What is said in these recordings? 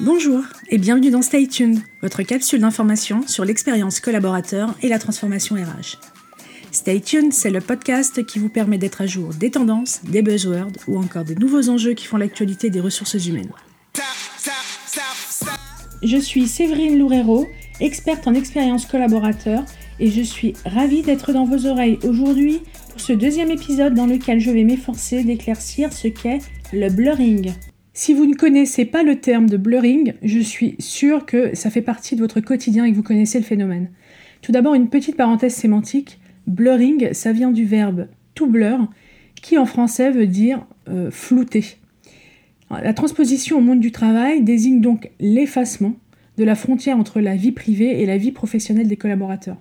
Bonjour et bienvenue dans Stay Tuned, votre capsule d'information sur l'expérience collaborateur et la transformation RH. Stay Tuned, c'est le podcast qui vous permet d'être à jour des tendances, des buzzwords ou encore des nouveaux enjeux qui font l'actualité des ressources humaines. Je suis Séverine Loureiro, experte en expérience collaborateur et je suis ravie d'être dans vos oreilles aujourd'hui pour ce deuxième épisode dans lequel je vais m'efforcer d'éclaircir ce qu'est le blurring. Si vous ne connaissez pas le terme de blurring, je suis sûre que ça fait partie de votre quotidien et que vous connaissez le phénomène. Tout d'abord, une petite parenthèse sémantique. Blurring, ça vient du verbe to blur, qui en français veut dire euh, flouter. La transposition au monde du travail désigne donc l'effacement de la frontière entre la vie privée et la vie professionnelle des collaborateurs.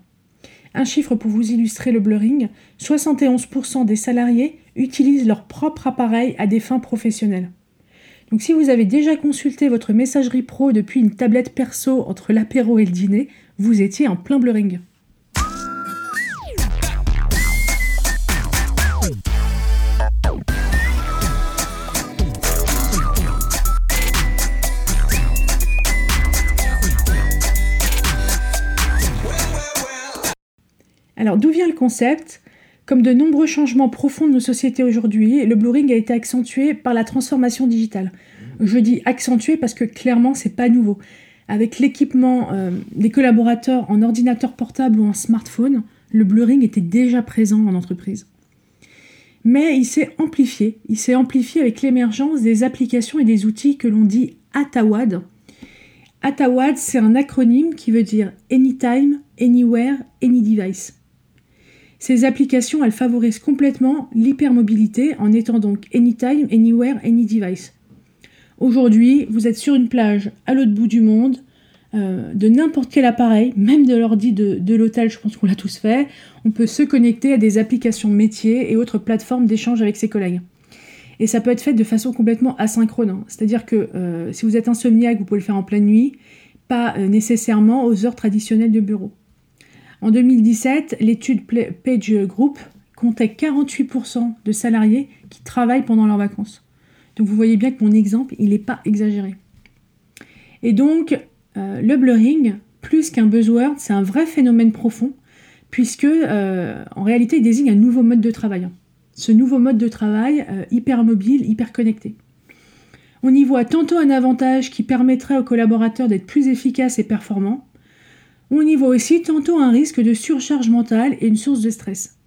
Un chiffre pour vous illustrer le blurring, 71% des salariés utilisent leur propre appareil à des fins professionnelles. Donc si vous avez déjà consulté votre messagerie pro depuis une tablette perso entre l'apéro et le dîner, vous étiez en plein blurring. Alors d'où vient le concept? Comme de nombreux changements profonds de nos sociétés aujourd'hui, le blurring a été accentué par la transformation digitale. Je dis accentué parce que clairement, c'est pas nouveau. Avec l'équipement euh, des collaborateurs en ordinateur portable ou en smartphone, le blurring était déjà présent en entreprise. Mais il s'est amplifié. Il s'est amplifié avec l'émergence des applications et des outils que l'on dit ATAWAD. ATAWAD, c'est un acronyme qui veut dire Anytime, Anywhere, Any Device. Ces applications, elles favorisent complètement l'hypermobilité en étant donc anytime, anywhere, any device. Aujourd'hui, vous êtes sur une plage à l'autre bout du monde, euh, de n'importe quel appareil, même de l'ordi de, l'hôtel, je pense qu'on l'a tous fait, on peut se connecter à des applications métiers et autres plateformes d'échange avec ses collègues. Et ça peut être fait de façon complètement asynchrone. Hein. C'est-à-dire que euh, si vous êtes insomniaque, vous pouvez le faire en pleine nuit, pas euh, nécessairement aux heures traditionnelles de bureau. En 2017, l'étude Page Group comptait 48% de salariés qui travaillent pendant leurs vacances. Donc vous voyez bien que mon exemple, il n'est pas exagéré. Et donc, euh, le blurring, plus qu'un buzzword, c'est un vrai phénomène profond, puisque euh, en réalité, il désigne un nouveau mode de travail. Ce nouveau mode de travail euh, hyper mobile, hyper connecté. On y voit tantôt un avantage qui permettrait aux collaborateurs d'être plus efficaces et performants, on y voit aussi tantôt un risque de surcharge mentale et une source de stress.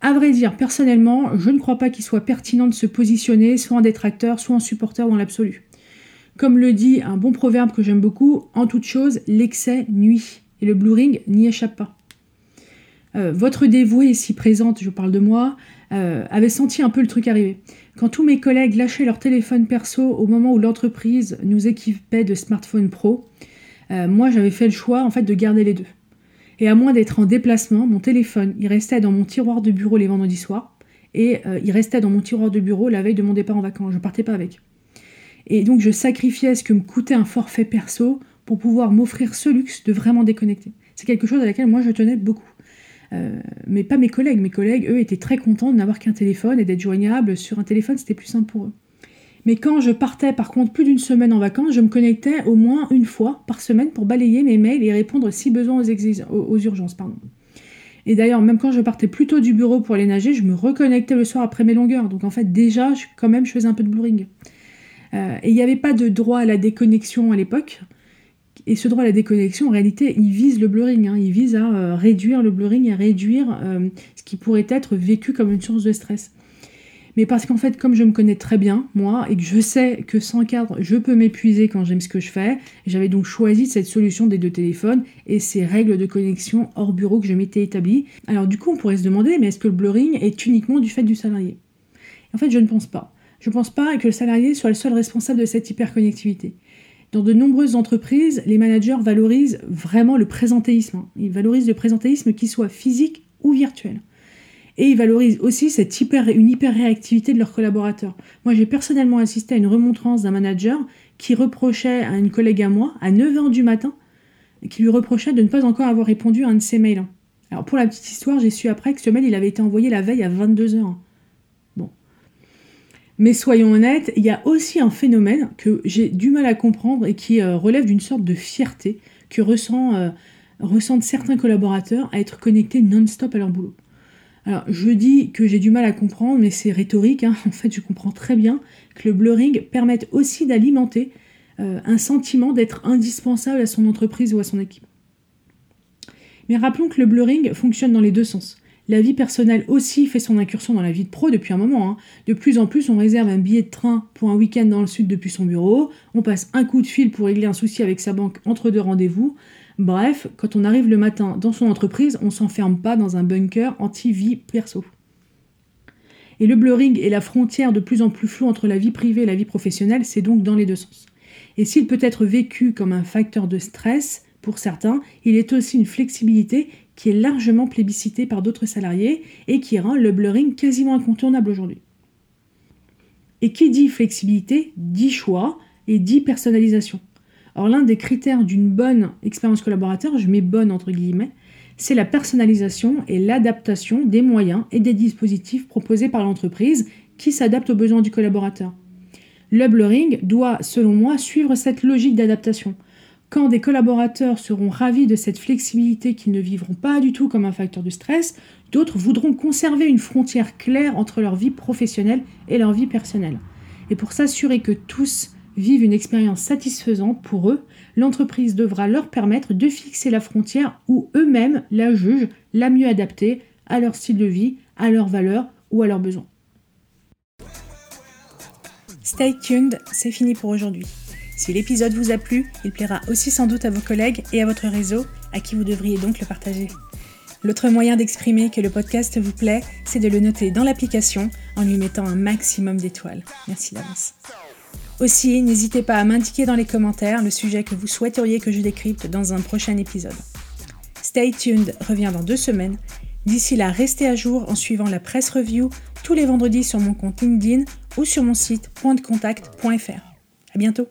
À vrai dire, personnellement, je ne crois pas qu'il soit pertinent de se positionner soit en détracteur, soit en supporter en l'absolu. Comme le dit un bon proverbe que j'aime beaucoup, en toute chose, l'excès nuit. Et le blurring n'y échappe pas. Euh, votre dévouée ici présente, je parle de moi, euh, avait senti un peu le truc arriver. Quand tous mes collègues lâchaient leur téléphone perso au moment où l'entreprise nous équipait de smartphones pro, euh, moi j'avais fait le choix en fait de garder les deux. Et à moins d'être en déplacement, mon téléphone, il restait dans mon tiroir de bureau les vendredis soirs et euh, il restait dans mon tiroir de bureau la veille de mon départ en vacances. Je partais pas avec. Et donc je sacrifiais ce que me coûtait un forfait perso pour pouvoir m'offrir ce luxe de vraiment déconnecter. C'est quelque chose à laquelle moi je tenais beaucoup. Euh, mais pas mes collègues. Mes collègues, eux, étaient très contents de n'avoir qu'un téléphone et d'être joignables sur un téléphone, c'était plus simple pour eux. Mais quand je partais par contre plus d'une semaine en vacances, je me connectais au moins une fois par semaine pour balayer mes mails et répondre si besoin aux, urgences. Et d'ailleurs, même quand je partais plus tôt du bureau pour aller nager, je me reconnectais le soir après mes longueurs. Donc en fait, déjà, quand même, je faisais un peu de blurring. Euh, et il n'y avait pas de droit à la déconnexion à l'époque. Et ce droit à la déconnexion, en réalité, il vise le blurring. Hein. Il vise à euh, réduire le blurring, à réduire euh, ce qui pourrait être vécu comme une source de stress mais parce qu'en fait, comme je me connais très bien, moi, et que je sais que sans cadre, je peux m'épuiser quand j'aime ce que je fais, j'avais donc choisi cette solution des deux téléphones et ces règles de connexion hors bureau que je m'étais établie. Alors du coup, on pourrait se demander, mais est-ce que le blurring est uniquement du fait du salarié? En fait, je ne pense pas. Je ne pense pas que le salarié soit le seul responsable de cette hyperconnectivité. Dans de nombreuses entreprises, les managers valorisent vraiment le présentéisme. Ils valorisent le présentéisme qui soit physique ou virtuel. Et ils valorisent aussi cette une hyper réactivité de leurs collaborateurs. Moi, j'ai personnellement assisté à une remontrance d'un manager qui reprochait à une collègue à moi, à 9h du matin, qui lui reprochait de ne pas encore avoir répondu à un de ses mails. Alors, pour la petite histoire, j'ai su après que ce mail, il avait été envoyé la veille à 22h. Bon. Mais soyons honnêtes, il y a aussi un phénomène que j'ai du mal à comprendre et qui euh, relève d'une sorte de fierté que ressent, euh, ressentent certains collaborateurs à être connectés non-stop à leur boulot. Alors, je dis que j'ai du mal à comprendre, mais c'est rhétorique. Hein. En fait, je comprends très bien que le blurring permette aussi d'alimenter euh, un sentiment d'être indispensable à son entreprise ou à son équipe. Mais rappelons que le blurring fonctionne dans les deux sens. La vie personnelle aussi fait son incursion dans la vie de pro depuis un moment. Hein. De plus en plus, on réserve un billet de train pour un week-end dans le sud depuis son bureau, on passe un coup de fil pour régler un souci avec sa banque entre deux rendez-vous. Bref, quand on arrive le matin dans son entreprise, on s'enferme pas dans un bunker anti-vie perso. Et le blurring et la frontière de plus en plus floue entre la vie privée et la vie professionnelle, c'est donc dans les deux sens. Et s'il peut être vécu comme un facteur de stress pour certains, il est aussi une flexibilité qui est largement plébiscité par d'autres salariés et qui rend le blurring quasiment incontournable aujourd'hui. Et qui dit flexibilité dit choix et dit personnalisation. Or l'un des critères d'une bonne expérience collaborateur, je mets bonne entre guillemets, c'est la personnalisation et l'adaptation des moyens et des dispositifs proposés par l'entreprise qui s'adaptent aux besoins du collaborateur. Le blurring doit, selon moi, suivre cette logique d'adaptation. Quand des collaborateurs seront ravis de cette flexibilité qu'ils ne vivront pas du tout comme un facteur de stress, d'autres voudront conserver une frontière claire entre leur vie professionnelle et leur vie personnelle. Et pour s'assurer que tous vivent une expérience satisfaisante pour eux, l'entreprise devra leur permettre de fixer la frontière où eux-mêmes la jugent la mieux adaptée à leur style de vie, à leurs valeurs ou à leurs besoins. Stay tuned, c'est fini pour aujourd'hui. Si l'épisode vous a plu, il plaira aussi sans doute à vos collègues et à votre réseau, à qui vous devriez donc le partager. L'autre moyen d'exprimer que le podcast vous plaît, c'est de le noter dans l'application en lui mettant un maximum d'étoiles. Merci d'avance. Aussi, n'hésitez pas à m'indiquer dans les commentaires le sujet que vous souhaiteriez que je décrypte dans un prochain épisode. Stay tuned revient dans deux semaines. D'ici là, restez à jour en suivant la presse review tous les vendredis sur mon compte LinkedIn ou sur mon site pointdecontact.fr. À bientôt!